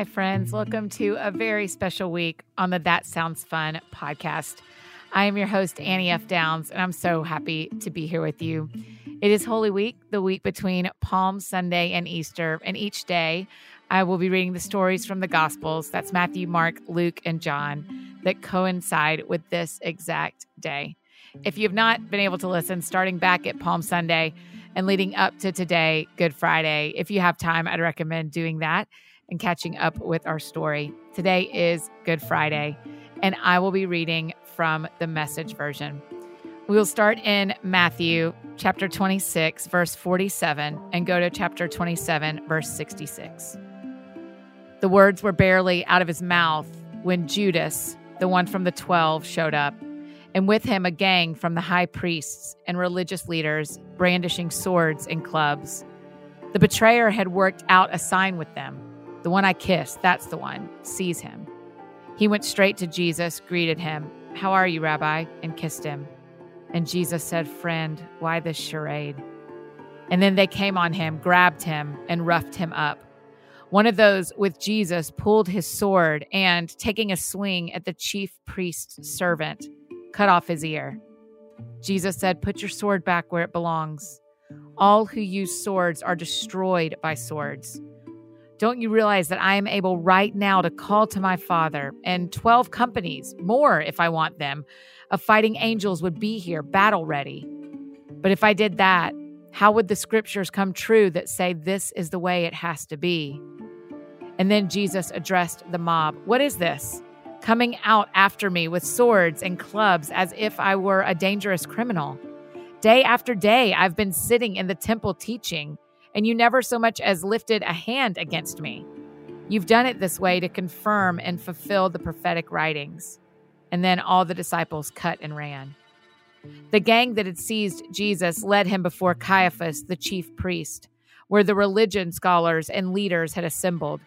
Hi, friends. Welcome to a very special week on the That Sounds Fun podcast. I am your host, Annie F. Downs, and I'm so happy to be here with you. It is Holy Week, the week between Palm Sunday and Easter, and each day I will be reading the stories from the Gospels that's Matthew, Mark, Luke, and John that coincide with this exact day. If you have not been able to listen, starting back at Palm Sunday and leading up to today, Good Friday, if you have time, I'd recommend doing that and catching up with our story. Today is Good Friday, and I will be reading from the message version. We will start in Matthew chapter 26, verse 47, and go to chapter 27, verse 66. The words were barely out of his mouth when Judas, the one from the twelve, showed up, and with him a gang from the high priests and religious leaders brandishing swords and clubs. The betrayer had worked out a sign with them the one I kissed, that's the one. sees him. He went straight to Jesus, greeted him. How are you, Rabbi? And kissed him. And Jesus said, Friend, why this charade? And then they came on him, grabbed him, and roughed him up. One of those with Jesus pulled his sword and, taking a swing at the chief priest's servant, cut off his ear. Jesus said, Put your sword back where it belongs. All who use swords are destroyed by swords. Don't you realize that I am able right now to call to my Father and 12 companies, more if I want them, of fighting angels would be here, battle ready? But if I did that, how would the scriptures come true that say this is the way it has to be? And then Jesus addressed the mob What is this? Coming out after me with swords and clubs as if I were a dangerous criminal. Day after day, I've been sitting in the temple teaching and you never so much as lifted a hand against me. You've done it this way to confirm and fulfill the prophetic writings. And then all the disciples cut and ran. The gang that had seized Jesus led him before Caiaphas, the chief priest, where the religion scholars and leaders had assembled.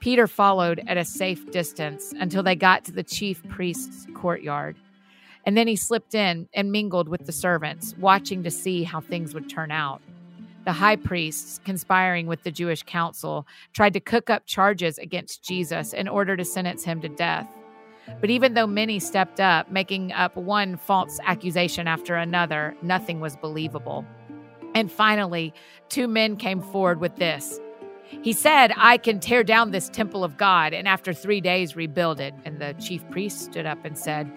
Peter followed at a safe distance until they got to the chief priest's courtyard. And then he slipped in and mingled with the servants, watching to see how things would turn out. The high priests, conspiring with the Jewish council, tried to cook up charges against Jesus in order to sentence him to death. But even though many stepped up, making up one false accusation after another, nothing was believable. And finally, two men came forward with this. He said, I can tear down this temple of God and after three days rebuild it. And the chief priest stood up and said,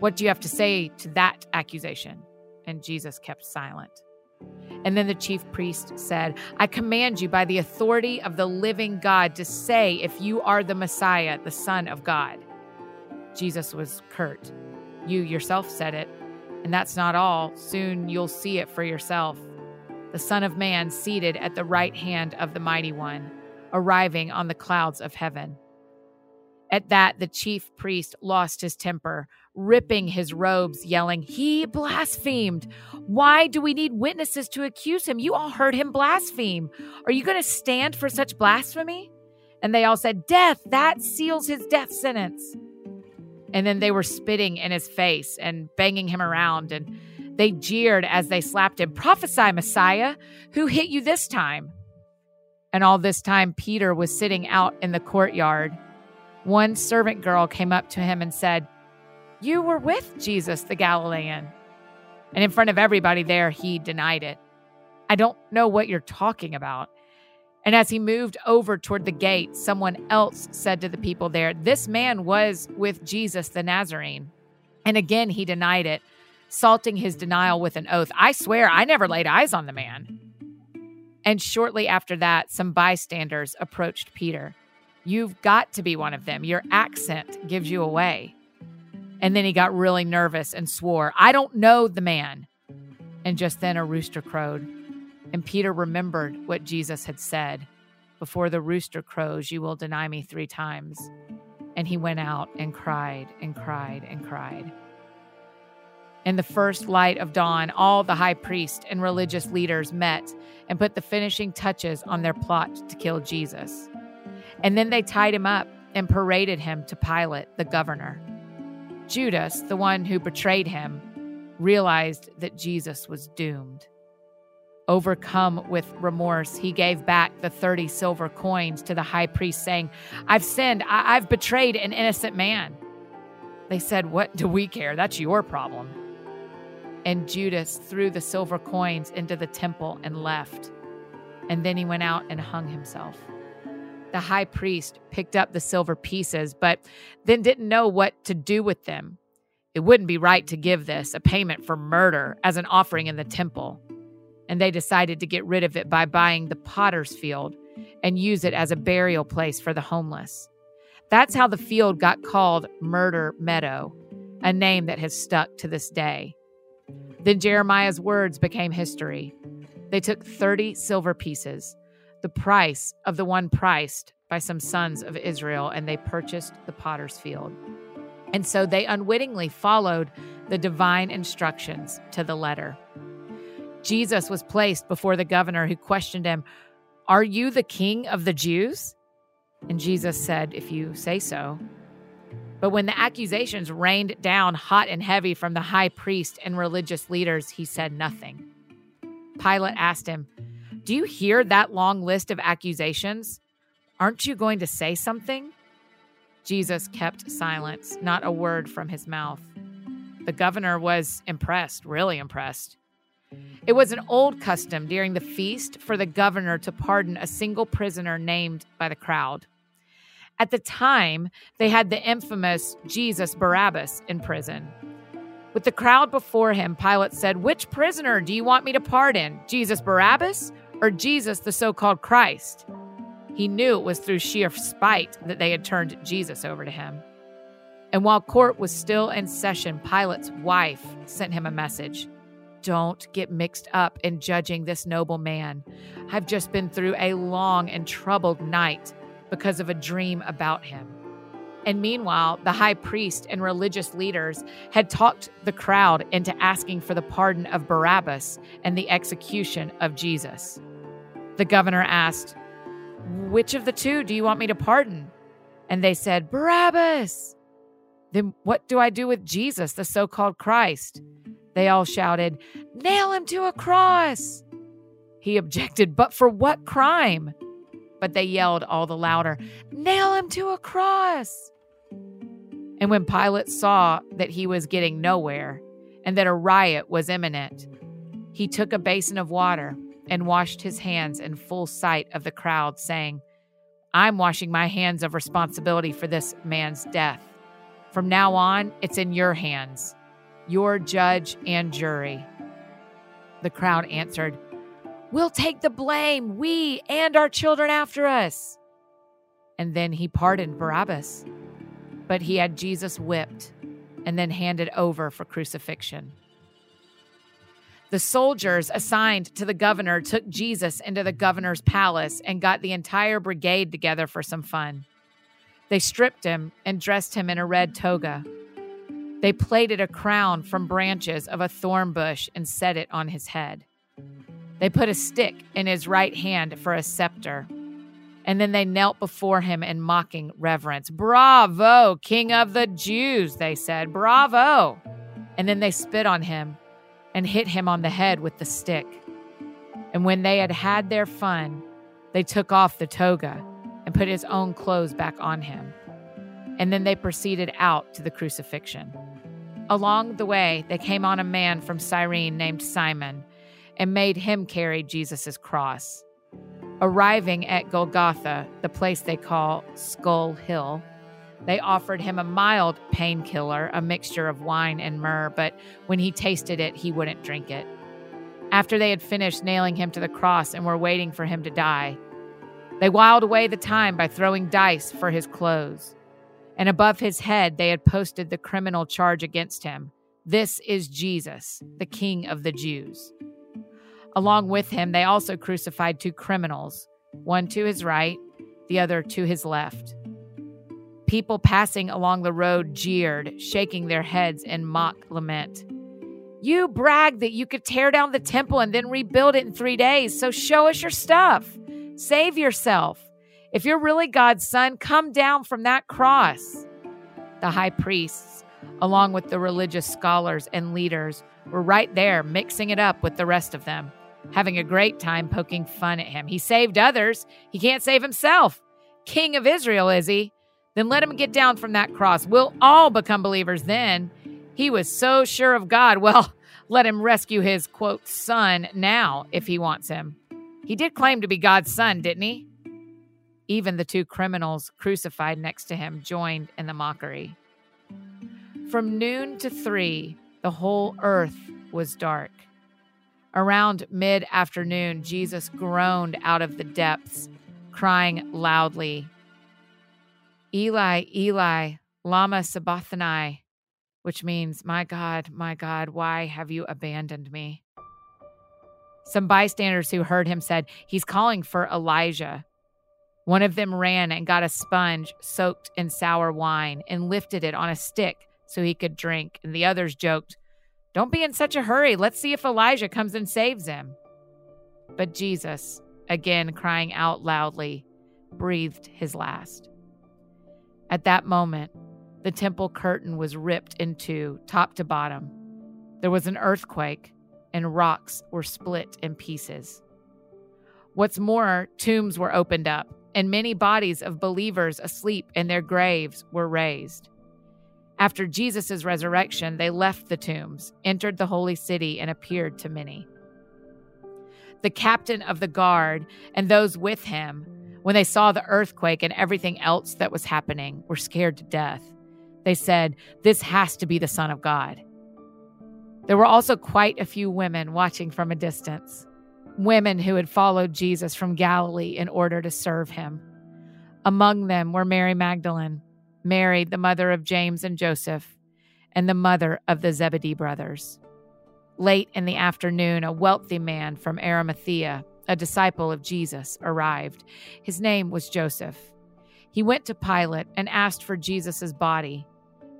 What do you have to say to that accusation? And Jesus kept silent. And then the chief priest said, I command you by the authority of the living God to say if you are the Messiah, the Son of God. Jesus was curt. You yourself said it. And that's not all. Soon you'll see it for yourself. The Son of Man seated at the right hand of the Mighty One, arriving on the clouds of heaven. At that, the chief priest lost his temper, ripping his robes, yelling, He blasphemed. Why do we need witnesses to accuse him? You all heard him blaspheme. Are you going to stand for such blasphemy? And they all said, Death, that seals his death sentence. And then they were spitting in his face and banging him around, and they jeered as they slapped him. Prophesy, Messiah, who hit you this time? And all this time, Peter was sitting out in the courtyard one servant girl came up to him and said, You were with Jesus the Galilean. And in front of everybody there, he denied it. I don't know what you're talking about. And as he moved over toward the gate, someone else said to the people there, This man was with Jesus the Nazarene. And again, he denied it, salting his denial with an oath. I swear, I never laid eyes on the man. And shortly after that, some bystanders approached Peter. You've got to be one of them. Your accent gives you away. And then he got really nervous and swore, I don't know the man. And just then a rooster crowed. And Peter remembered what Jesus had said Before the rooster crows, you will deny me three times. And he went out and cried and cried and cried. In the first light of dawn, all the high priest and religious leaders met and put the finishing touches on their plot to kill Jesus. And then they tied him up and paraded him to Pilate, the governor. Judas, the one who betrayed him, realized that Jesus was doomed. Overcome with remorse, he gave back the 30 silver coins to the high priest, saying, I've sinned. I- have betrayed an innocent man. They said, What do we care? That's your problem. And Judas threw the silver coins into the temple and left. And then he went out and hung himself. The high priest picked up the silver pieces, but then didn't know what to do with them. It wouldn't be right to give this, a payment for murder, as an offering in the temple and they decided to get rid of it by buying the potter's field and use it as a burial place for the homeless. That's how the field got called Murder Meadow, a name that has stuck to this day. Then Jeremiah's words became history. They took 30 silver pieces, the price of the one priced by some sons of Israel, and they purchased the potter's field. And so they unwittingly followed the divine instructions to the letter. Jesus was placed before the governor who questioned him, Are you the king of the Jews? And Jesus said, If you say so. But when the accusations rained down hot and heavy from the high priest and religious leaders, he said nothing. Pilate asked him, Do you hear that long list of accusations? Aren't you going to say something? Jesus kept silence, not a word from his mouth. The governor was impressed, really impressed. It was an old custom during the feast for the governor to pardon a single prisoner named by the crowd. At the time, they had the infamous Jesus Barabbas in prison. With the crowd before him, Pilate said, Which prisoner do you want me to pardon? Jesus Barabbas or Jesus, the so called Christ? He knew it was through sheer spite that they had turned Jesus over to him. And while court was still in session, Pilate's wife sent him a message don't get mixed up in judging this noble man. I've just been through a long and troubled night because of a dream about him. And meanwhile, the high priest and religious leaders had talked the crowd into asking for the pardon of Barabbas and the execution of Jesus. The governor asked, Which of the two do you want me to pardon? And they said, Barabbas. Then what do I do with Jesus, the so called Christ? They all shouted, Nail him to a cross! He objected, But for what crime? But they yelled all the louder, Nail him to a cross! And when Pilate saw that he was getting nowhere and that a riot was imminent, he took a basin of water and washed his hands in full sight of the crowd, saying, I'm washing my hands of responsibility for this man's death. From now on, it's in your hands your judge and jury. The crowd answered, We'll take the blame, we and our children after us. And then he pardoned Barabbas. But he had Jesus whipped and then handed over for crucifixion. The soldiers assigned to the governor took Jesus into the governor's palace and got the entire brigade together for some fun. They stripped him and dressed him in a red toga they plaited a crown from branches of a thorn bush and set it on his head. They put a stick in his right hand for a scepter. And then they knelt before him in mocking reverence. Bravo, King of the Jews, they said. Bravo. And then they spit on him and hit him on the head with the stick. And when they had had their fun, they took off the toga and put his own clothes back on him. And then they proceeded out to the crucifixion. Along the way, they came on a man from Cyrene named Simon and made him carry Jesus' cross. Arriving at Golgotha, the place they call Skull Hill, they offered him a mild painkiller, a mixture of wine and myrrh, but when he tasted it, he wouldn't drink it. After they had finished nailing him to the cross and were waiting for him to die, they whiled away the time by throwing dice for his clothes and above his head they had posted the criminal charge against him This is Jesus, the King of the Jews. Along with him, they also crucified two criminals, one to his right, the other to his left. People passing along the road jeered, shaking their heads in mock lament. You bragged that you could tear down the temple and then rebuild it in three days, so show us your stuff. Save yourself. If you're really God's son, come down from that cross. The high priests, along with the religious scholars and leaders, were right there mixing it up with the rest of them. having a great time poking fun at him. He saved others, he can't save himself. King of Israel, is he? Then let him get down from that cross. We'll all become believers then. He was so sure of God. Well, let him rescue his, quote, son now if he wants him. He did claim to be God's son, didn't he? Even the two criminals crucified next to him joined in the mockery. From noon to three, the whole earth was dark. Around mid afternoon, Jesus groaned out of the depths, crying loudly, Eli, Eli, Lama Sabachthani, which means, My God, my God, why have you abandoned me? Some bystanders who heard him said, He's calling for Elijah. One of them ran and got a sponge soaked in sour wine and lifted it on a stick so he could drink. And the others joked, Don't be in such a hurry. Let's see if Elijah comes and saves him. But Jesus, again crying out loudly, breathed his last. At that moment, the temple curtain was ripped in two, top to bottom. There was an earthquake, and rocks were split in pieces. What's more, tombs were opened up, and many bodies of believers asleep in their graves were raised. After Jesus' resurrection, they left the tombs, entered the holy city, and appeared to many. The captain of the guard and those with him, when they saw the earthquake and everything else that was happening, were scared to death. They said, This has to be the Son of God. There were also quite a few women watching from a distance, women who had followed Jesus from Galilee in order to serve him. Among them were Mary Magdalene Mary, the mother of James and Joseph, and the mother of the Zebedee brothers. Late in the afternoon, a wealthy man from Arimathea, a disciple of Jesus, arrived. His name was Joseph. He went to Pilate and asked for Jesus' body.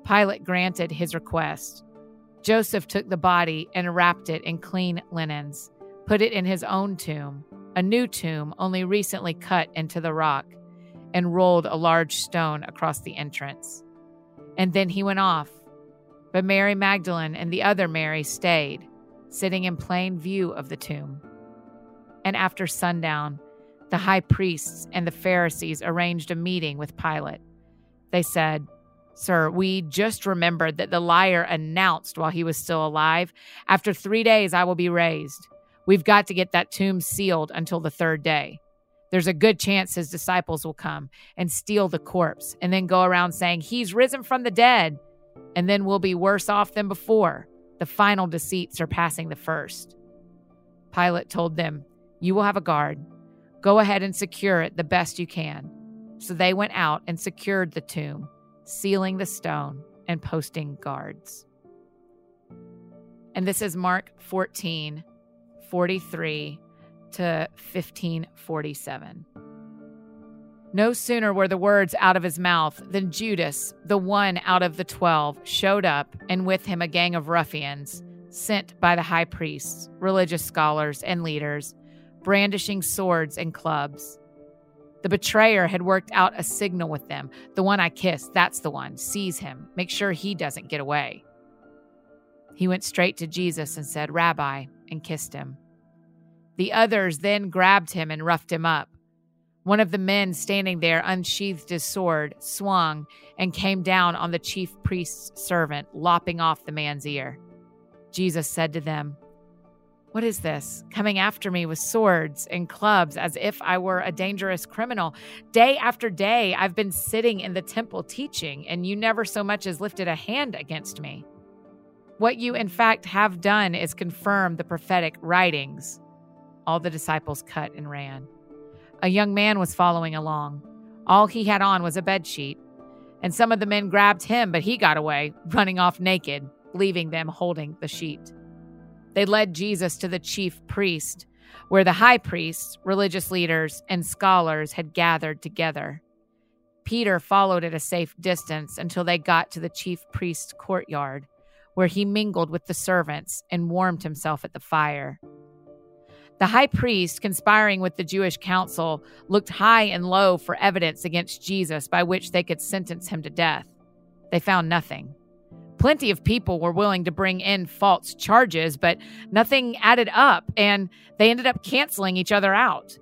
Pilate granted his request. Joseph took the body and wrapped it in clean linens, put it in his own tomb, a new tomb only recently cut into the rock and rolled a large stone across the entrance. And then he went off. But Mary Magdalene and the other Mary stayed, sitting in plain view of the tomb. And after sundown, the high priests and the Pharisees arranged a meeting with Pilate. They said, Sir, we just remembered that the liar announced while he was still alive, After three days I will be raised. We've got to get that tomb sealed until the third day there's a good chance his disciples will come and steal the corpse and then go around saying, He's risen from the dead. And then we'll be worse off than before, the final deceit surpassing the first. Pilate told them, You will have a guard. Go ahead and secure it the best you can. So they went out and secured the tomb, sealing the stone and posting guards. And this is Mark 14, 43 to 1547. No sooner were the words out of his mouth than Judas, the one out of the twelve, showed up, and with him a gang of ruffians, sent by the high priests, religious scholars, and leaders, brandishing swords and clubs. The betrayer had worked out a signal with them. The one I kissed, that's the one. Seize him. Make sure he doesn't get away. He went straight to Jesus and said, Rabbi, and kissed him. The others then grabbed him and roughed him up. One of the men standing there unsheathed his sword, swung, and came down on the chief priest's servant, lopping off the man's ear. Jesus said to them, What is this? Coming after me with swords and clubs as if I were a dangerous criminal. Day after day, I've been sitting in the temple teaching, and you never so much as lifted a hand against me. What you, in fact, have done is confirm the prophetic writings. All the disciples cut and ran. A young man was following along. All he had on was a bedsheet. And some of the men grabbed him, but he got away, running off naked, leaving them holding the sheet. They led Jesus to the chief priest, where the high priests, religious leaders, and scholars had gathered together. Peter followed at a safe distance until they got to the chief priest's courtyard, where he mingled with the servants and warmed himself at the fire. The high priest, conspiring with the Jewish council, looked high and low for evidence against Jesus by which they could sentence him to death. They found nothing. Plenty of people were willing to bring in false charges, but nothing added up, and they ended up canceling each other out.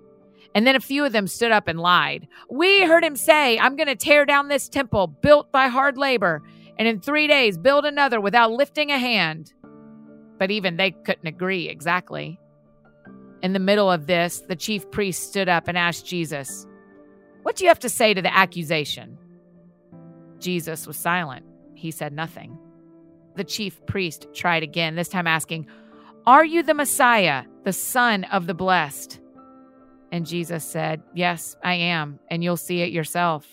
And then a few of them stood up and lied. We heard him say, I'm going to tear down this temple built by hard labor, and in three days build another without lifting a hand. But even they couldn't agree exactly. In the middle of this, the chief priest stood up and asked Jesus, What do you have to say to the accusation? Jesus was silent. He said nothing. The chief priest tried again, this time asking, Are you the Messiah, the Son of the Blessed? And Jesus said, Yes, I am, and you'll see it yourself.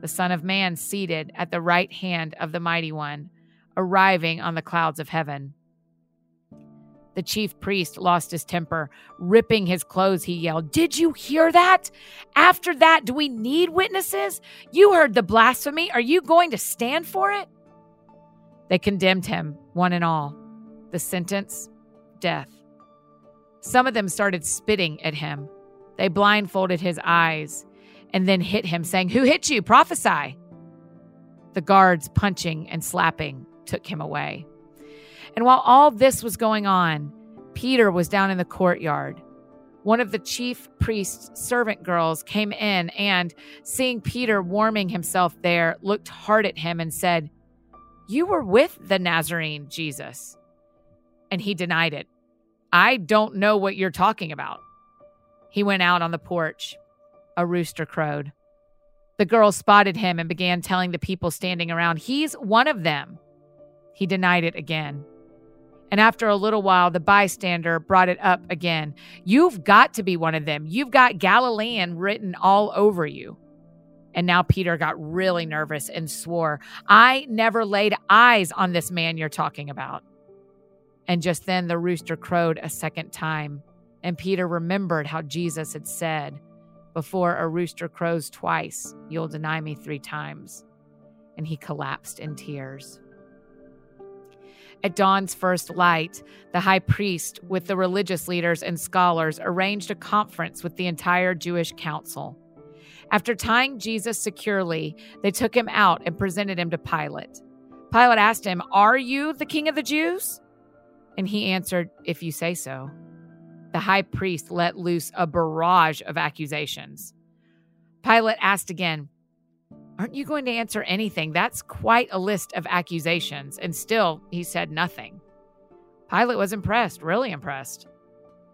The Son of Man seated at the right hand of the Mighty One, arriving on the clouds of heaven. The chief priest lost his temper. Ripping his clothes, he yelled, Did you hear that? After that, do we need witnesses? You heard the blasphemy. Are you going to stand for it? They condemned him, one and all. The sentence death. Some of them started spitting at him. They blindfolded his eyes and then hit him, saying, Who hit you? Prophesy. The guards, punching and slapping, took him away. And while all this was going on, Peter was down in the courtyard. One of the chief priest's servant girls came in and, seeing Peter warming himself there, looked hard at him and said, You were with the Nazarene Jesus. And he denied it. I don't know what you're talking about. He went out on the porch. A rooster crowed. The girl spotted him and began telling the people standing around, He's one of them. He denied it again. And after a little while, the bystander brought it up again. You've got to be one of them. You've got Galilean written all over you. And now Peter got really nervous and swore, I never laid eyes on this man you're talking about. And just then the rooster crowed a second time. And Peter remembered how Jesus had said, Before a rooster crows twice, you'll deny me three times. And he collapsed in tears. At dawn's first light, the high priest, with the religious leaders and scholars, arranged a conference with the entire Jewish council. After tying Jesus securely, they took him out and presented him to Pilate. Pilate asked him, Are you the king of the Jews? And he answered, If you say so. The high priest let loose a barrage of accusations. Pilate asked again, Aren't you going to answer anything? That's quite a list of accusations. And still, he said nothing. Pilate was impressed, really impressed.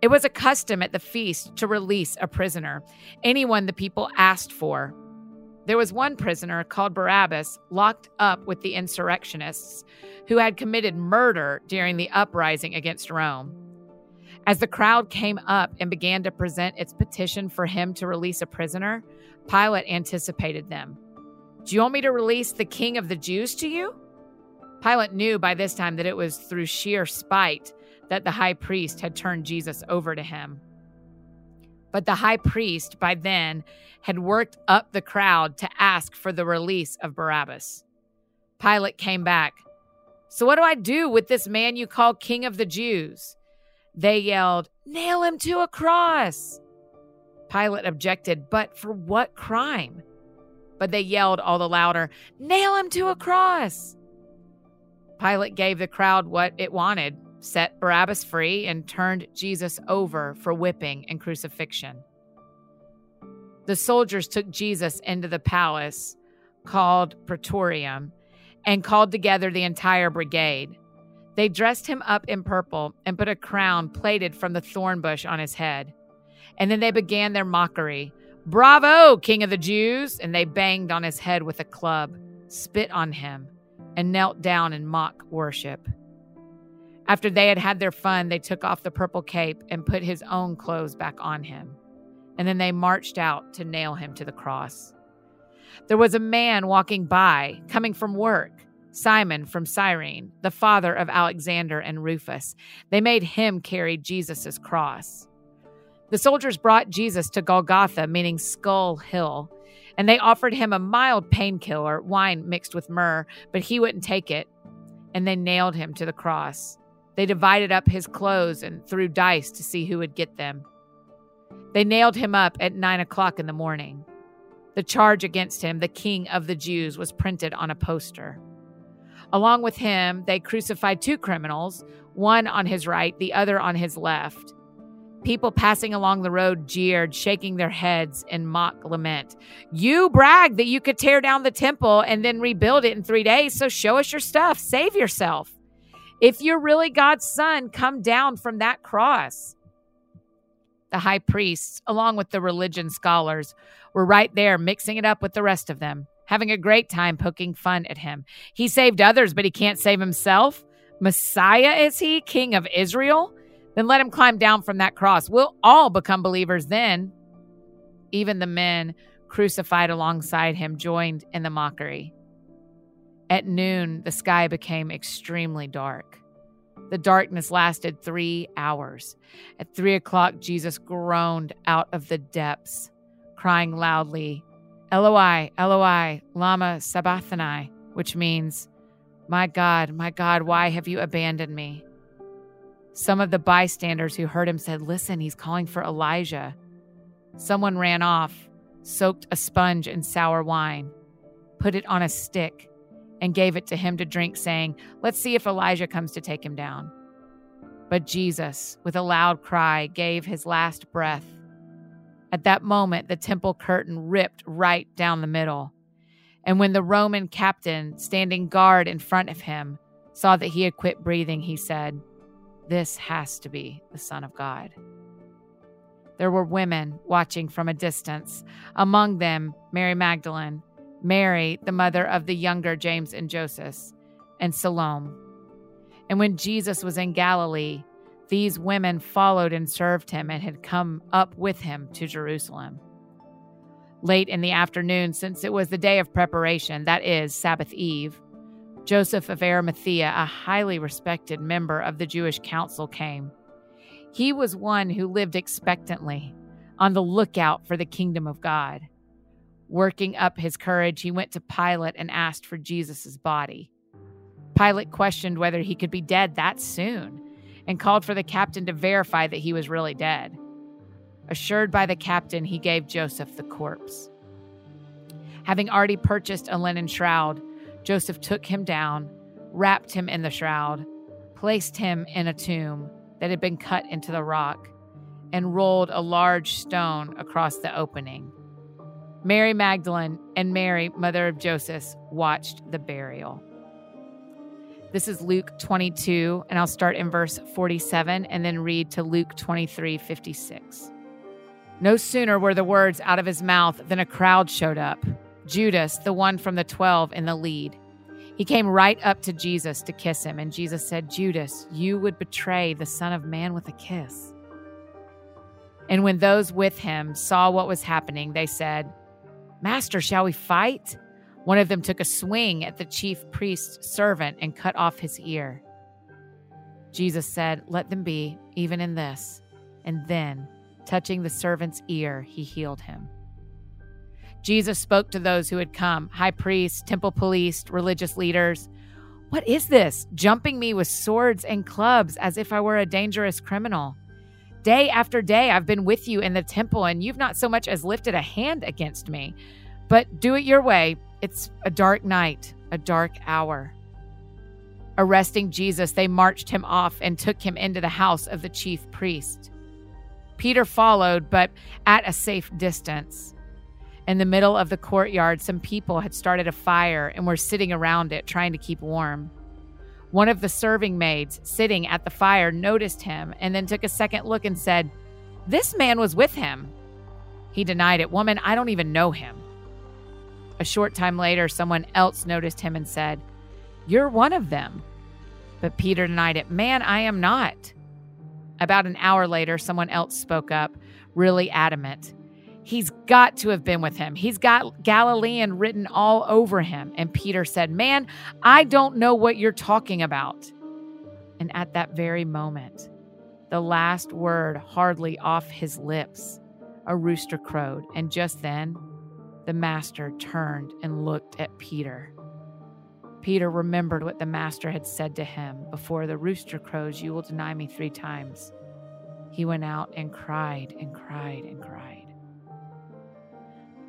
It was a custom at the feast to release a prisoner, anyone the people asked for. There was one prisoner called Barabbas locked up with the insurrectionists who had committed murder during the uprising against Rome. As the crowd came up and began to present its petition for him to release a prisoner, Pilate anticipated them. Do you want me to release the king of the Jews to you? Pilate knew by this time that it was through sheer spite that the high priest had turned Jesus over to him. But the high priest, by then, had worked up the crowd to ask for the release of Barabbas. Pilate came back. So, what do I do with this man you call King of the Jews? They yelled, Nail him to a cross. Pilate objected, But for what crime? but they yelled all the louder, Nail him to a cross! Pilate gave the crowd what it wanted, set Barabbas free, and turned Jesus over for whipping and crucifixion. The soldiers took Jesus into the palace called Praetorium and called together the entire brigade. They dressed him up in purple and put a crown plaited from the thorn bush on his head. And then they began their mockery Bravo, King of the Jews! And they banged on his head with a club, spit on him, and knelt down in mock worship. After they had had their fun, they took off the purple cape and put his own clothes back on him. And then they marched out to nail him to the cross. There was a man walking by, coming from work, Simon from Cyrene, the father of Alexander and Rufus. They made him carry Jesus' cross. The soldiers brought Jesus to Golgotha, meaning Skull Hill, and they offered him a mild painkiller, wine mixed with myrrh, but he wouldn't take it, and they nailed him to the cross. They divided up his clothes and threw dice to see who would get them. They nailed him up at nine o'clock in the morning. The charge against him, the king of the Jews, was printed on a poster. Along with him, they crucified two criminals, one on his right, the other on his left. People passing along the road jeered, shaking their heads in mock lament. You bragged that you could tear down the temple and then rebuild it in three days, so show us your stuff. Save yourself. If you're really God's son, come down from that cross. The high priests, along with the religion scholars, were right there mixing it up with the rest of them, having a great time poking fun at him. He saved others, but he can't save himself. Messiah is he, King of Israel? Then let him climb down from that cross. We'll all become believers then. Even the men crucified alongside him joined in the mockery. At noon, the sky became extremely dark. The darkness lasted three hours. At three o'clock, Jesus groaned out of the depths, crying loudly, Eloi, Eloi, Lama Sabachthani, which means, My God, my God, why have you abandoned me? Some of the bystanders who heard him said, Listen, he's calling for Elijah. Someone ran off, soaked a sponge in sour wine, put it on a stick, and gave it to him to drink, saying, Let's see if Elijah comes to take him down. But Jesus, with a loud cry, gave his last breath. At that moment, the temple curtain ripped right down the middle. And when the Roman captain, standing guard in front of him, saw that he had quit breathing, he said, this has to be the Son of God. There were women watching from a distance, among them Mary Magdalene, Mary, the mother of the younger James and Joseph, and Salome. And when Jesus was in Galilee, these women followed and served him and had come up with him to Jerusalem. Late in the afternoon, since it was the day of preparation, that is, Sabbath Eve, Joseph of Arimathea, a highly respected member of the Jewish council, came. He was one who lived expectantly, on the lookout for the kingdom of God. Working up his courage, he went to Pilate and asked for Jesus' body. Pilate questioned whether he could be dead that soon and called for the captain to verify that he was really dead. Assured by the captain, he gave Joseph the corpse. Having already purchased a linen shroud, Joseph took him down, wrapped him in the shroud, placed him in a tomb that had been cut into the rock, and rolled a large stone across the opening. Mary Magdalene and Mary, mother of Joseph, watched the burial. This is Luke 22, and I'll start in verse 47 and then read to Luke 23 56. No sooner were the words out of his mouth than a crowd showed up. Judas, the one from the twelve, in the lead. He came right up to Jesus to kiss him, and Jesus said, Judas, you would betray the Son of Man with a kiss. And when those with him saw what was happening, they said, Master, shall we fight? One of them took a swing at the chief priest's servant and cut off his ear. Jesus said, Let them be, even in this. And then, touching the servant's ear, he healed him. Jesus spoke to those who had come high priests, temple police, religious leaders. What is this? Jumping me with swords and clubs as if I were a dangerous criminal. Day after day, I've been with you in the temple, and you've not so much as lifted a hand against me. But do it your way. It's a dark night, a dark hour. Arresting Jesus, they marched him off and took him into the house of the chief priest. Peter followed, but at a safe distance. In the middle of the courtyard, some people had started a fire and were sitting around it trying to keep warm. One of the serving maids sitting at the fire noticed him and then took a second look and said, This man was with him. He denied it. Woman, I don't even know him. A short time later, someone else noticed him and said, You're one of them. But Peter denied it. Man, I am not. About an hour later, someone else spoke up, really adamant. He's got to have been with him. He's got Galilean written all over him. And Peter said, Man, I don't know what you're talking about. And at that very moment, the last word hardly off his lips, a rooster crowed. And just then, the master turned and looked at Peter. Peter remembered what the master had said to him Before the rooster crows, you will deny me three times. He went out and cried and cried and cried.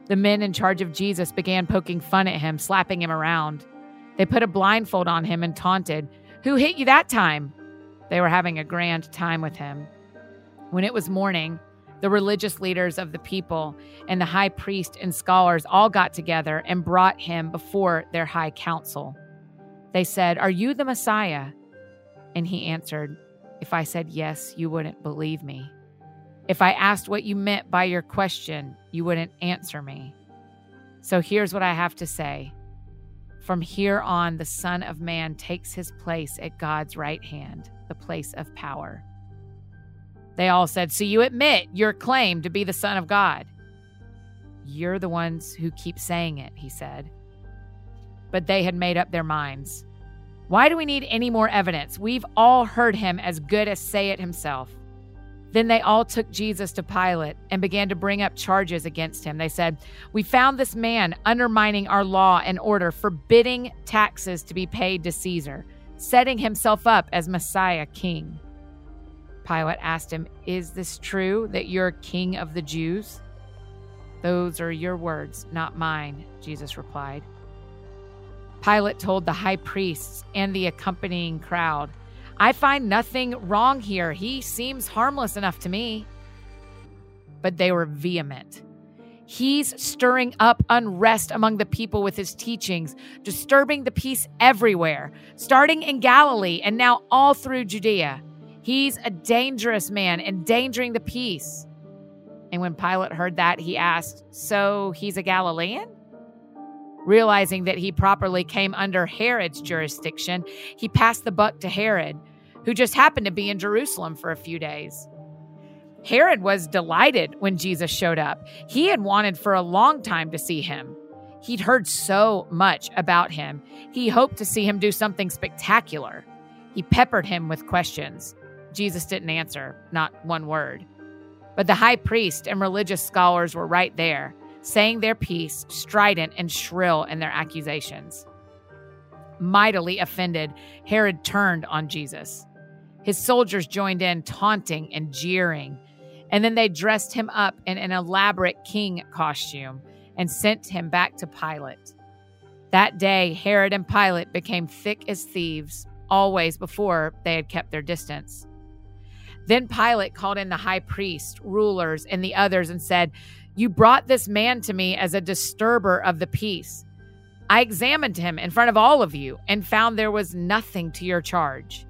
The men in charge of Jesus began poking fun at him, slapping him around. They put a blindfold on him and taunted, Who hit you that time? They were having a grand time with him. When it was morning, the religious leaders of the people and the high priest and scholars all got together and brought him before their high council. They said, Are you the Messiah? And he answered, If I said yes, you wouldn't believe me. If I asked what you meant by your question, you wouldn't answer me. So here's what I have to say. From here on, the Son of Man takes his place at God's right hand, the place of power. They all said, So you admit your claim to be the Son of God? You're the ones who keep saying it, he said. But they had made up their minds. Why do we need any more evidence? We've all heard him as good as say it himself. Then they all took Jesus to Pilate and began to bring up charges against him. They said, We found this man undermining our law and order, forbidding taxes to be paid to Caesar, setting himself up as Messiah king. Pilate asked him, Is this true that you're king of the Jews? Those are your words, not mine, Jesus replied. Pilate told the high priests and the accompanying crowd, I find nothing wrong here. He seems harmless enough to me. But they were vehement. He's stirring up unrest among the people with his teachings, disturbing the peace everywhere, starting in Galilee and now all through Judea. He's a dangerous man, endangering the peace. And when Pilate heard that, he asked, So he's a Galilean? Realizing that he properly came under Herod's jurisdiction, he passed the buck to Herod, who just happened to be in Jerusalem for a few days. Herod was delighted when Jesus showed up. He had wanted for a long time to see him. He'd heard so much about him. He hoped to see him do something spectacular. He peppered him with questions. Jesus didn't answer, not one word. But the high priest and religious scholars were right there saying their piece, strident and shrill in their accusations. Mightily offended, Herod turned on Jesus. His soldiers joined in, taunting and jeering. And then they dressed him up in an elaborate king costume and sent him back to Pilate. That day, Herod and Pilate became thick as thieves, always before they had kept their distance. Then Pilate called in the high priest, rulers, and the others and said, you brought this man to me as a disturber of the peace. I examined him in front of all of you and found there was nothing to your charge.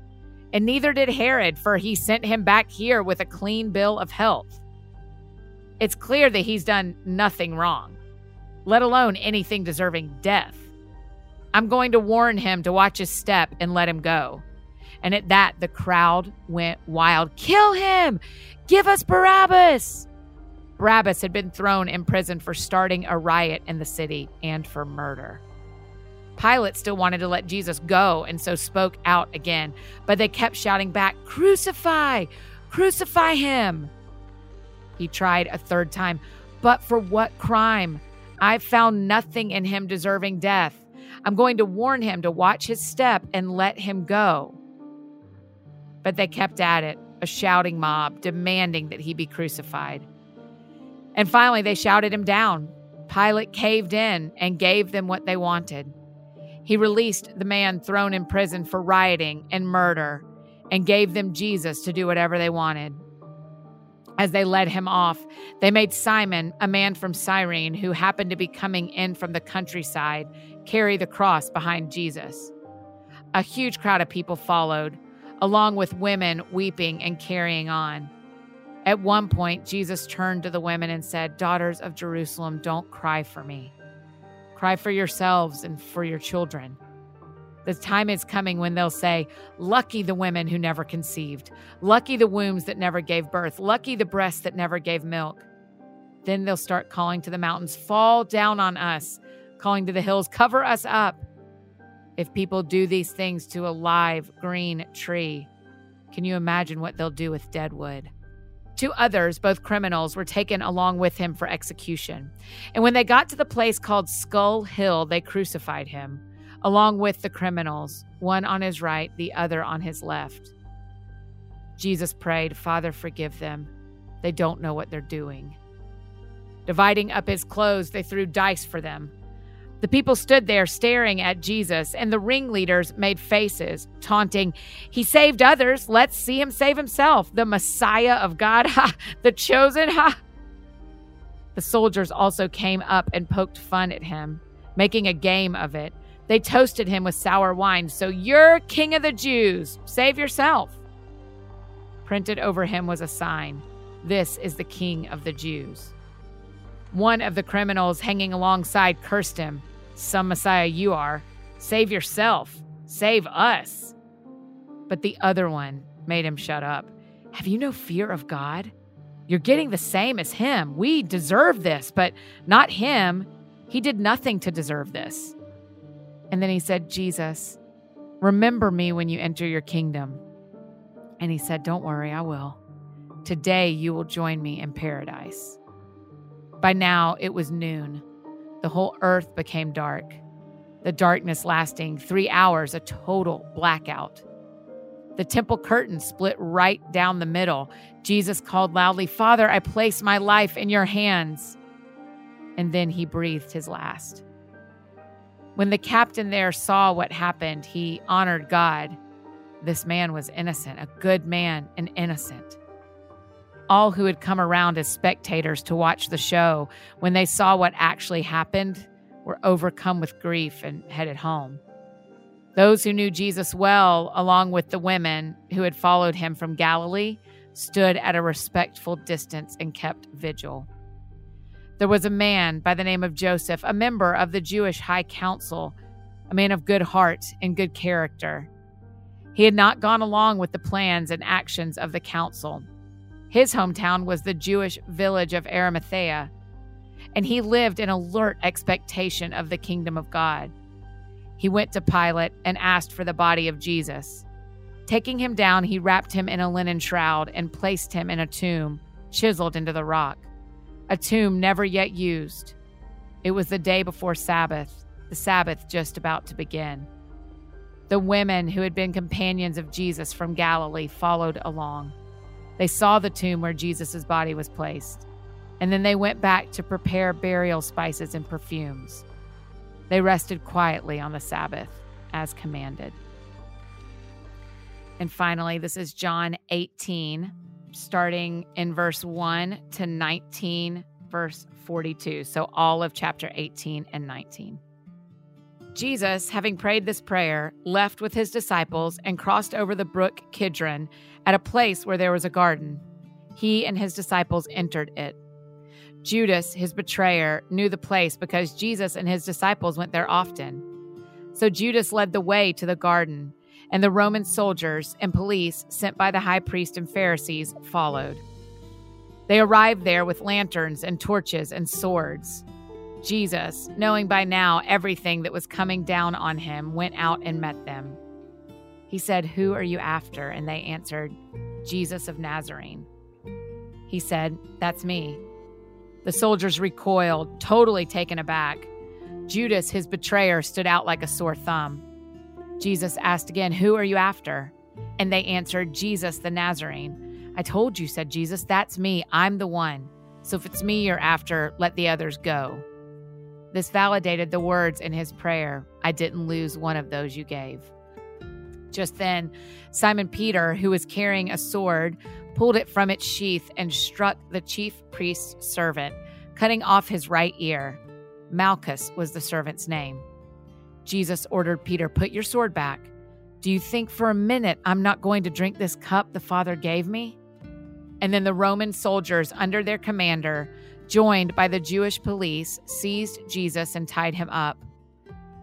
And neither did Herod, for he sent him back here with a clean bill of health. It's clear that he's done nothing wrong, let alone anything deserving death. I'm going to warn him to watch his step and let him go. And at that, the crowd went wild. Kill him! Give us Barabbas! Barabbas had been thrown in prison for starting a riot in the city and for murder. Pilate still wanted to let Jesus go and so spoke out again, but they kept shouting back, Crucify! Crucify him! He tried a third time, but for what crime? I've found nothing in him deserving death. I'm going to warn him to watch his step and let him go. But they kept at it, a shouting mob demanding that he be crucified. And finally, they shouted him down. Pilate caved in and gave them what they wanted. He released the man thrown in prison for rioting and murder and gave them Jesus to do whatever they wanted. As they led him off, they made Simon, a man from Cyrene who happened to be coming in from the countryside, carry the cross behind Jesus. A huge crowd of people followed, along with women weeping and carrying on. At one point, Jesus turned to the women and said, Daughters of Jerusalem, don't cry for me. Cry for yourselves and for your children. The time is coming when they'll say, Lucky the women who never conceived, lucky the wombs that never gave birth, lucky the breasts that never gave milk. Then they'll start calling to the mountains, Fall down on us, calling to the hills, Cover us up. If people do these things to a live green tree, can you imagine what they'll do with dead wood? Two others, both criminals, were taken along with him for execution. And when they got to the place called Skull Hill, they crucified him, along with the criminals, one on his right, the other on his left. Jesus prayed, Father, forgive them. They don't know what they're doing. Dividing up his clothes, they threw dice for them. The people stood there staring at Jesus, and the ringleaders made faces, taunting, He saved others. Let's see him save himself. The Messiah of God, ha! The chosen, ha! The soldiers also came up and poked fun at him, making a game of it. They toasted him with sour wine. So you're king of the Jews. Save yourself. Printed over him was a sign This is the king of the Jews. One of the criminals hanging alongside cursed him. Some Messiah you are. Save yourself. Save us. But the other one made him shut up. Have you no fear of God? You're getting the same as him. We deserve this, but not him. He did nothing to deserve this. And then he said, Jesus, remember me when you enter your kingdom. And he said, Don't worry, I will. Today you will join me in paradise. By now it was noon. The whole earth became dark, the darkness lasting three hours, a total blackout. The temple curtain split right down the middle. Jesus called loudly, Father, I place my life in your hands. And then he breathed his last. When the captain there saw what happened, he honored God. This man was innocent, a good man and innocent. All who had come around as spectators to watch the show, when they saw what actually happened, were overcome with grief and headed home. Those who knew Jesus well, along with the women who had followed him from Galilee, stood at a respectful distance and kept vigil. There was a man by the name of Joseph, a member of the Jewish High Council, a man of good heart and good character. He had not gone along with the plans and actions of the council. His hometown was the Jewish village of Arimathea, and he lived in alert expectation of the kingdom of God. He went to Pilate and asked for the body of Jesus. Taking him down, he wrapped him in a linen shroud and placed him in a tomb chiseled into the rock, a tomb never yet used. It was the day before Sabbath, the Sabbath just about to begin. The women who had been companions of Jesus from Galilee followed along. They saw the tomb where Jesus' body was placed, and then they went back to prepare burial spices and perfumes. They rested quietly on the Sabbath as commanded. And finally, this is John 18, starting in verse 1 to 19, verse 42. So all of chapter 18 and 19. Jesus, having prayed this prayer, left with his disciples and crossed over the brook Kidron at a place where there was a garden. He and his disciples entered it. Judas, his betrayer, knew the place because Jesus and his disciples went there often. So Judas led the way to the garden, and the Roman soldiers and police sent by the high priest and Pharisees followed. They arrived there with lanterns and torches and swords. Jesus, knowing by now everything that was coming down on him, went out and met them. He said, Who are you after? And they answered, Jesus of Nazarene. He said, That's me. The soldiers recoiled, totally taken aback. Judas, his betrayer, stood out like a sore thumb. Jesus asked again, Who are you after? And they answered, Jesus the Nazarene. I told you, said Jesus, that's me. I'm the one. So if it's me you're after, let the others go. This validated the words in his prayer I didn't lose one of those you gave. Just then, Simon Peter, who was carrying a sword, pulled it from its sheath and struck the chief priest's servant, cutting off his right ear. Malchus was the servant's name. Jesus ordered Peter, Put your sword back. Do you think for a minute I'm not going to drink this cup the Father gave me? And then the Roman soldiers, under their commander, joined by the Jewish police, seized Jesus and tied him up.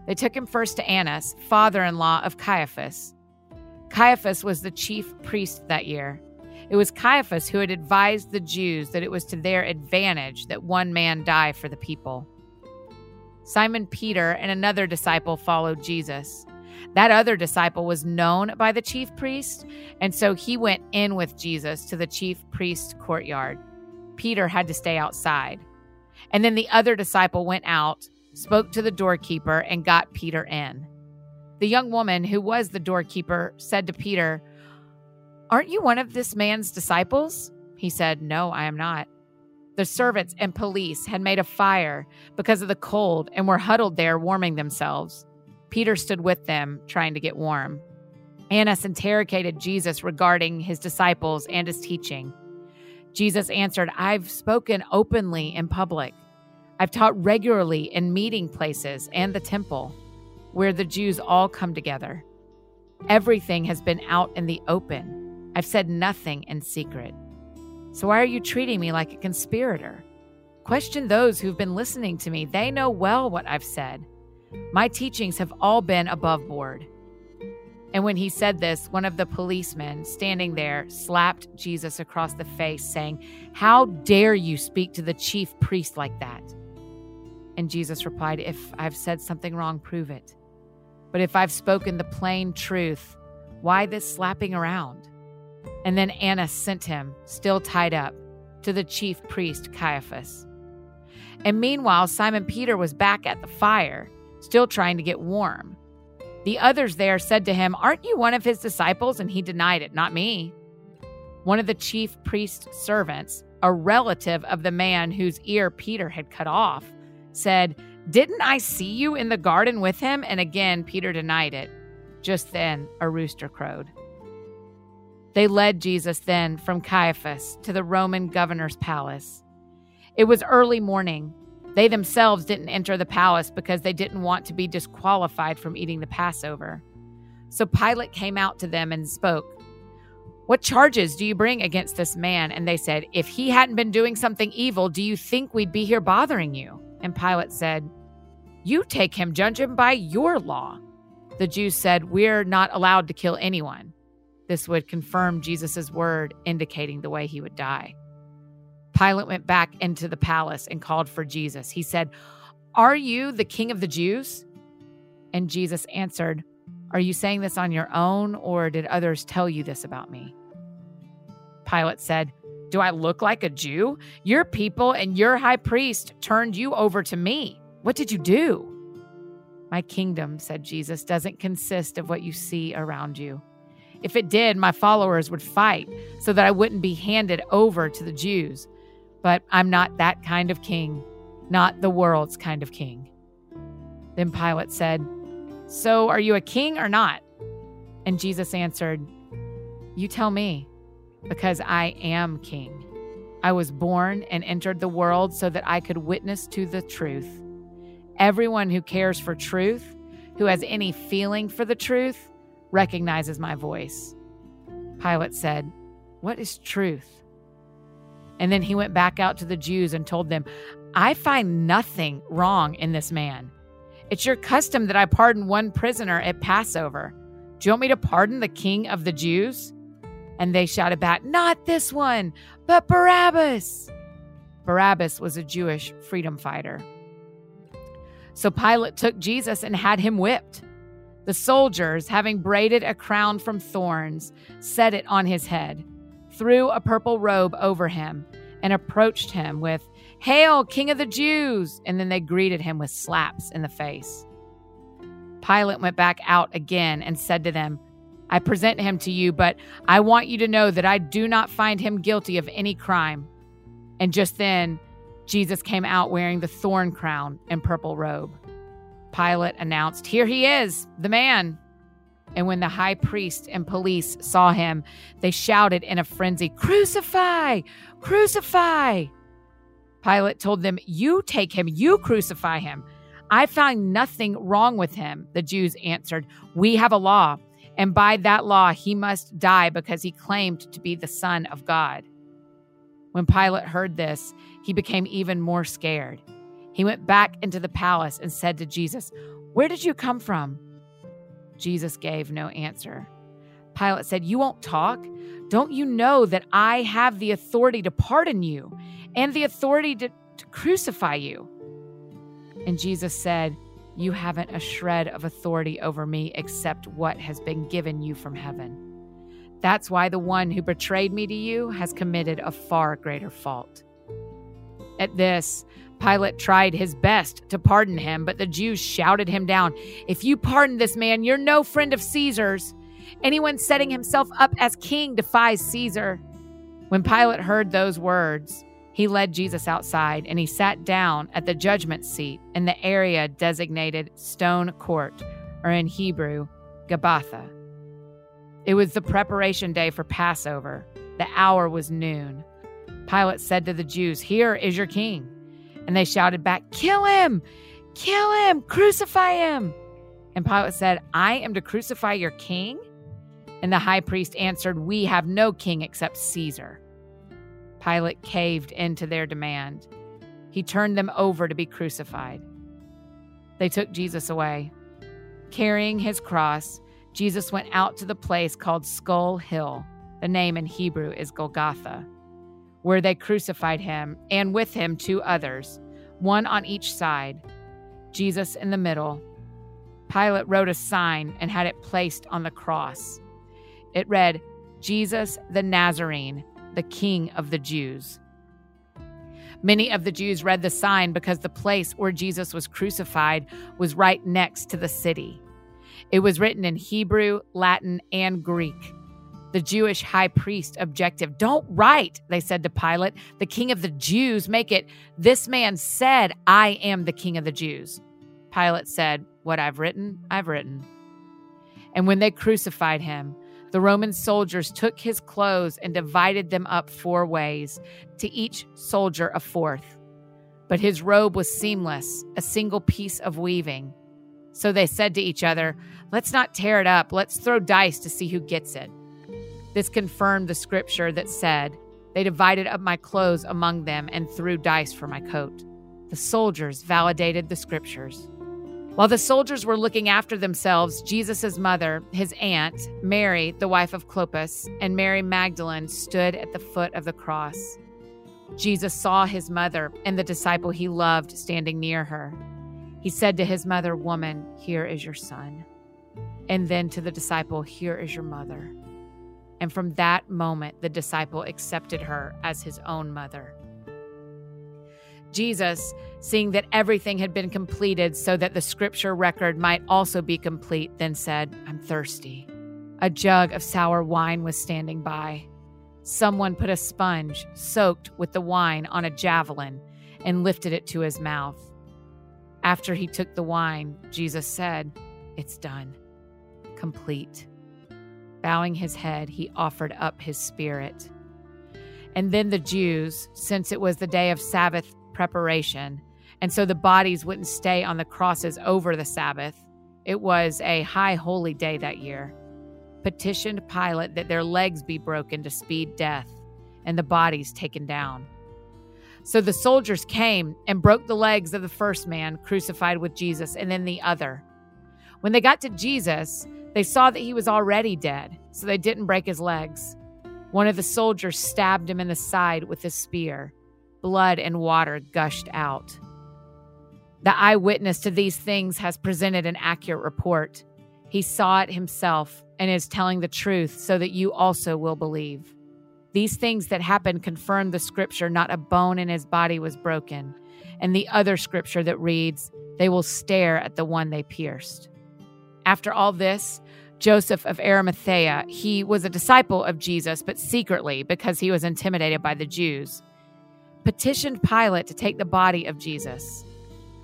They took him first to Annas, father in law of Caiaphas. Caiaphas was the chief priest that year. It was Caiaphas who had advised the Jews that it was to their advantage that one man die for the people. Simon Peter and another disciple followed Jesus. That other disciple was known by the chief priest, and so he went in with Jesus to the chief priest's courtyard. Peter had to stay outside. And then the other disciple went out, spoke to the doorkeeper, and got Peter in. The young woman who was the doorkeeper said to Peter, Aren't you one of this man's disciples? He said, No, I am not. The servants and police had made a fire because of the cold and were huddled there warming themselves. Peter stood with them, trying to get warm. Annas interrogated Jesus regarding his disciples and his teaching. Jesus answered, I've spoken openly in public. I've taught regularly in meeting places and the temple, where the Jews all come together. Everything has been out in the open. I've said nothing in secret. So why are you treating me like a conspirator? Question those who've been listening to me. They know well what I've said. My teachings have all been above board. And when he said this, one of the policemen standing there slapped Jesus across the face, saying, How dare you speak to the chief priest like that? And Jesus replied, If I've said something wrong, prove it. But if I've spoken the plain truth, why this slapping around? And then Annas sent him, still tied up, to the chief priest Caiaphas. And meanwhile, Simon Peter was back at the fire, still trying to get warm. The others there said to him, Aren't you one of his disciples? And he denied it, Not me. One of the chief priest's servants, a relative of the man whose ear Peter had cut off, said, Didn't I see you in the garden with him? And again, Peter denied it. Just then, a rooster crowed. They led Jesus then from Caiaphas to the Roman governor's palace. It was early morning. They themselves didn't enter the palace because they didn't want to be disqualified from eating the Passover. So Pilate came out to them and spoke. What charges do you bring against this man? And they said, If he hadn't been doing something evil, do you think we'd be here bothering you? And Pilate said, You take him, judge him by your law. The Jews said, We're not allowed to kill anyone. This would confirm Jesus' word, indicating the way he would die. Pilate went back into the palace and called for Jesus. He said, Are you the king of the Jews? And Jesus answered, Are you saying this on your own, or did others tell you this about me? Pilate said, Do I look like a Jew? Your people and your high priest turned you over to me. What did you do? My kingdom, said Jesus, doesn't consist of what you see around you. If it did, my followers would fight so that I wouldn't be handed over to the Jews. But I'm not that kind of king, not the world's kind of king. Then Pilate said, So are you a king or not? And Jesus answered, You tell me, because I am king. I was born and entered the world so that I could witness to the truth. Everyone who cares for truth, who has any feeling for the truth, recognizes my voice. Pilate said, What is truth? And then he went back out to the Jews and told them, I find nothing wrong in this man. It's your custom that I pardon one prisoner at Passover. Do you want me to pardon the king of the Jews? And they shouted back, Not this one, but Barabbas. Barabbas was a Jewish freedom fighter. So Pilate took Jesus and had him whipped. The soldiers, having braided a crown from thorns, set it on his head threw a purple robe over him and approached him with, Hail, King of the Jews! And then they greeted him with slaps in the face. Pilate went back out again and said to them, I present him to you, but I want you to know that I do not find him guilty of any crime. And just then, Jesus came out wearing the thorn crown and purple robe. Pilate announced, Here he is, the man. And when the high priest and police saw him, they shouted in a frenzy, Crucify! Crucify! Pilate told them, You take him, you crucify him. I find nothing wrong with him. The Jews answered, We have a law, and by that law he must die because he claimed to be the Son of God. When Pilate heard this, he became even more scared. He went back into the palace and said to Jesus, Where did you come from? Jesus gave no answer. Pilate said, You won't talk? Don't you know that I have the authority to pardon you and the authority to, to crucify you? And Jesus said, You haven't a shred of authority over me except what has been given you from heaven. That's why the one who betrayed me to you has committed a far greater fault. At this, Pilate tried his best to pardon him, but the Jews shouted him down. If you pardon this man, you're no friend of Caesar's. Anyone setting himself up as king defies Caesar. When Pilate heard those words, He led Jesus outside and he sat down at the judgment seat in the area designated Stone Court, or in Hebrew, Gabbatha. It was the preparation day for Passover. The hour was noon. Pilate said to the Jews, Here is your king. And they shouted back, Kill him! Kill him! Crucify him! And Pilate said, I am to crucify your king? And the high priest answered, We have no king except Caesar. Pilate caved into their demand. He turned them over to be crucified. They took Jesus away. Carrying his cross, Jesus went out to the place called Skull Hill. The name in Hebrew is Golgotha, where they crucified him, and with him two others, one on each side, Jesus in the middle. Pilate wrote a sign and had it placed on the cross. It read, Jesus the Nazarene, the King of the Jews. Many of the Jews read the sign because the place where Jesus was crucified was right next to the city. It was written in Hebrew, Latin, and Greek. The Jewish high priest objected. Don't write, they said to Pilate, the king of the Jews. Make it, this man said, I am the king of the Jews. Pilate said, What I've written, I've written. And when they crucified him, the Roman soldiers took his clothes and divided them up four ways, to each soldier a fourth. But his robe was seamless, a single piece of weaving. So they said to each other, Let's not tear it up, let's throw dice to see who gets it. This confirmed the scripture that said, They divided up my clothes among them and threw dice for my coat. The soldiers validated the scriptures. While the soldiers were looking after themselves, Jesus' mother, his aunt, Mary, the wife of Clopas, and Mary Magdalene stood at the foot of the cross. Jesus saw his mother and the disciple he loved standing near her. He said to his mother, Woman, here is your son. And then to the disciple, Here is your mother. And from that moment, the disciple accepted her as his own mother. Jesus, seeing that everything had been completed so that the scripture record might also be complete, then said, I'm thirsty. A jug of sour wine was standing by. Someone put a sponge soaked with the wine on a javelin and lifted it to his mouth. After he took the wine, Jesus said, It's done, complete. Bowing his head, he offered up his spirit. And then the Jews, since it was the day of Sabbath preparation. And so the bodies wouldn't stay on the crosses over the Sabbath. It was a high holy day that year. Petitioned Pilate that their legs be broken to speed death and the bodies taken down. So the soldiers came and broke the legs of the first man crucified with Jesus and then the other. When they got to Jesus, they saw that he was already dead, so they didn't break his legs. One of the soldiers stabbed him in the side with a spear blood and water gushed out. The eyewitness to these things has presented an accurate report. He saw it himself and is telling the truth so that you also will believe. These things that happened confirm the scripture not a bone in his body was broken, and the other scripture that reads, They will stare at the one they pierced. After all this, Joseph of Arimathea, he was a disciple of Jesus, but secretly because he was intimidated by the Jews petitioned Pilate to take the body of Jesus.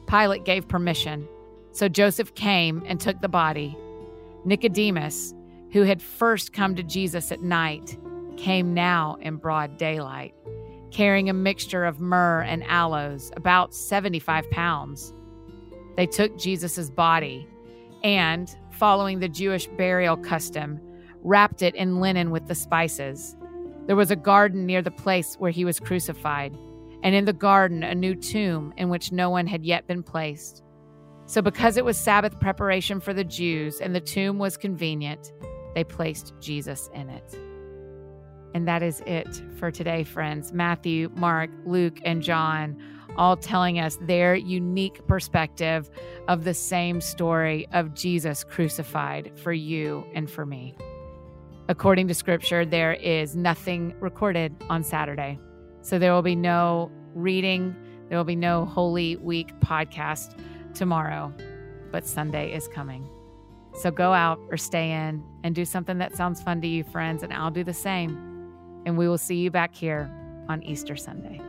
Pilate gave permission, so Joseph came and took the body. Nicodemus, who had first come to Jesus at night, came now in broad daylight, carrying a mixture of myrrh and aloes, about 75 pounds. They took Jesus' body and, following the Jewish burial custom, wrapped it in linen with the spices. There was a garden near the place where he was crucified and in the garden a new tomb in which no one had yet been placed. So, because it was Sabbath preparation for the Jews and the tomb was convenient, they placed Jesus in it. And that is it for today, friends. Matthew, Mark, Luke, and John all telling us their unique perspective of the same story of Jesus crucified for you and for me. According to scripture, there is nothing recorded on Saturday. So there will be no reading, there will be no Holy Week podcast tomorrow, but Sunday is coming. So go out or stay in and do something that sounds fun to you, friends, and I'll do the same. And we will see you back here on Easter Sunday.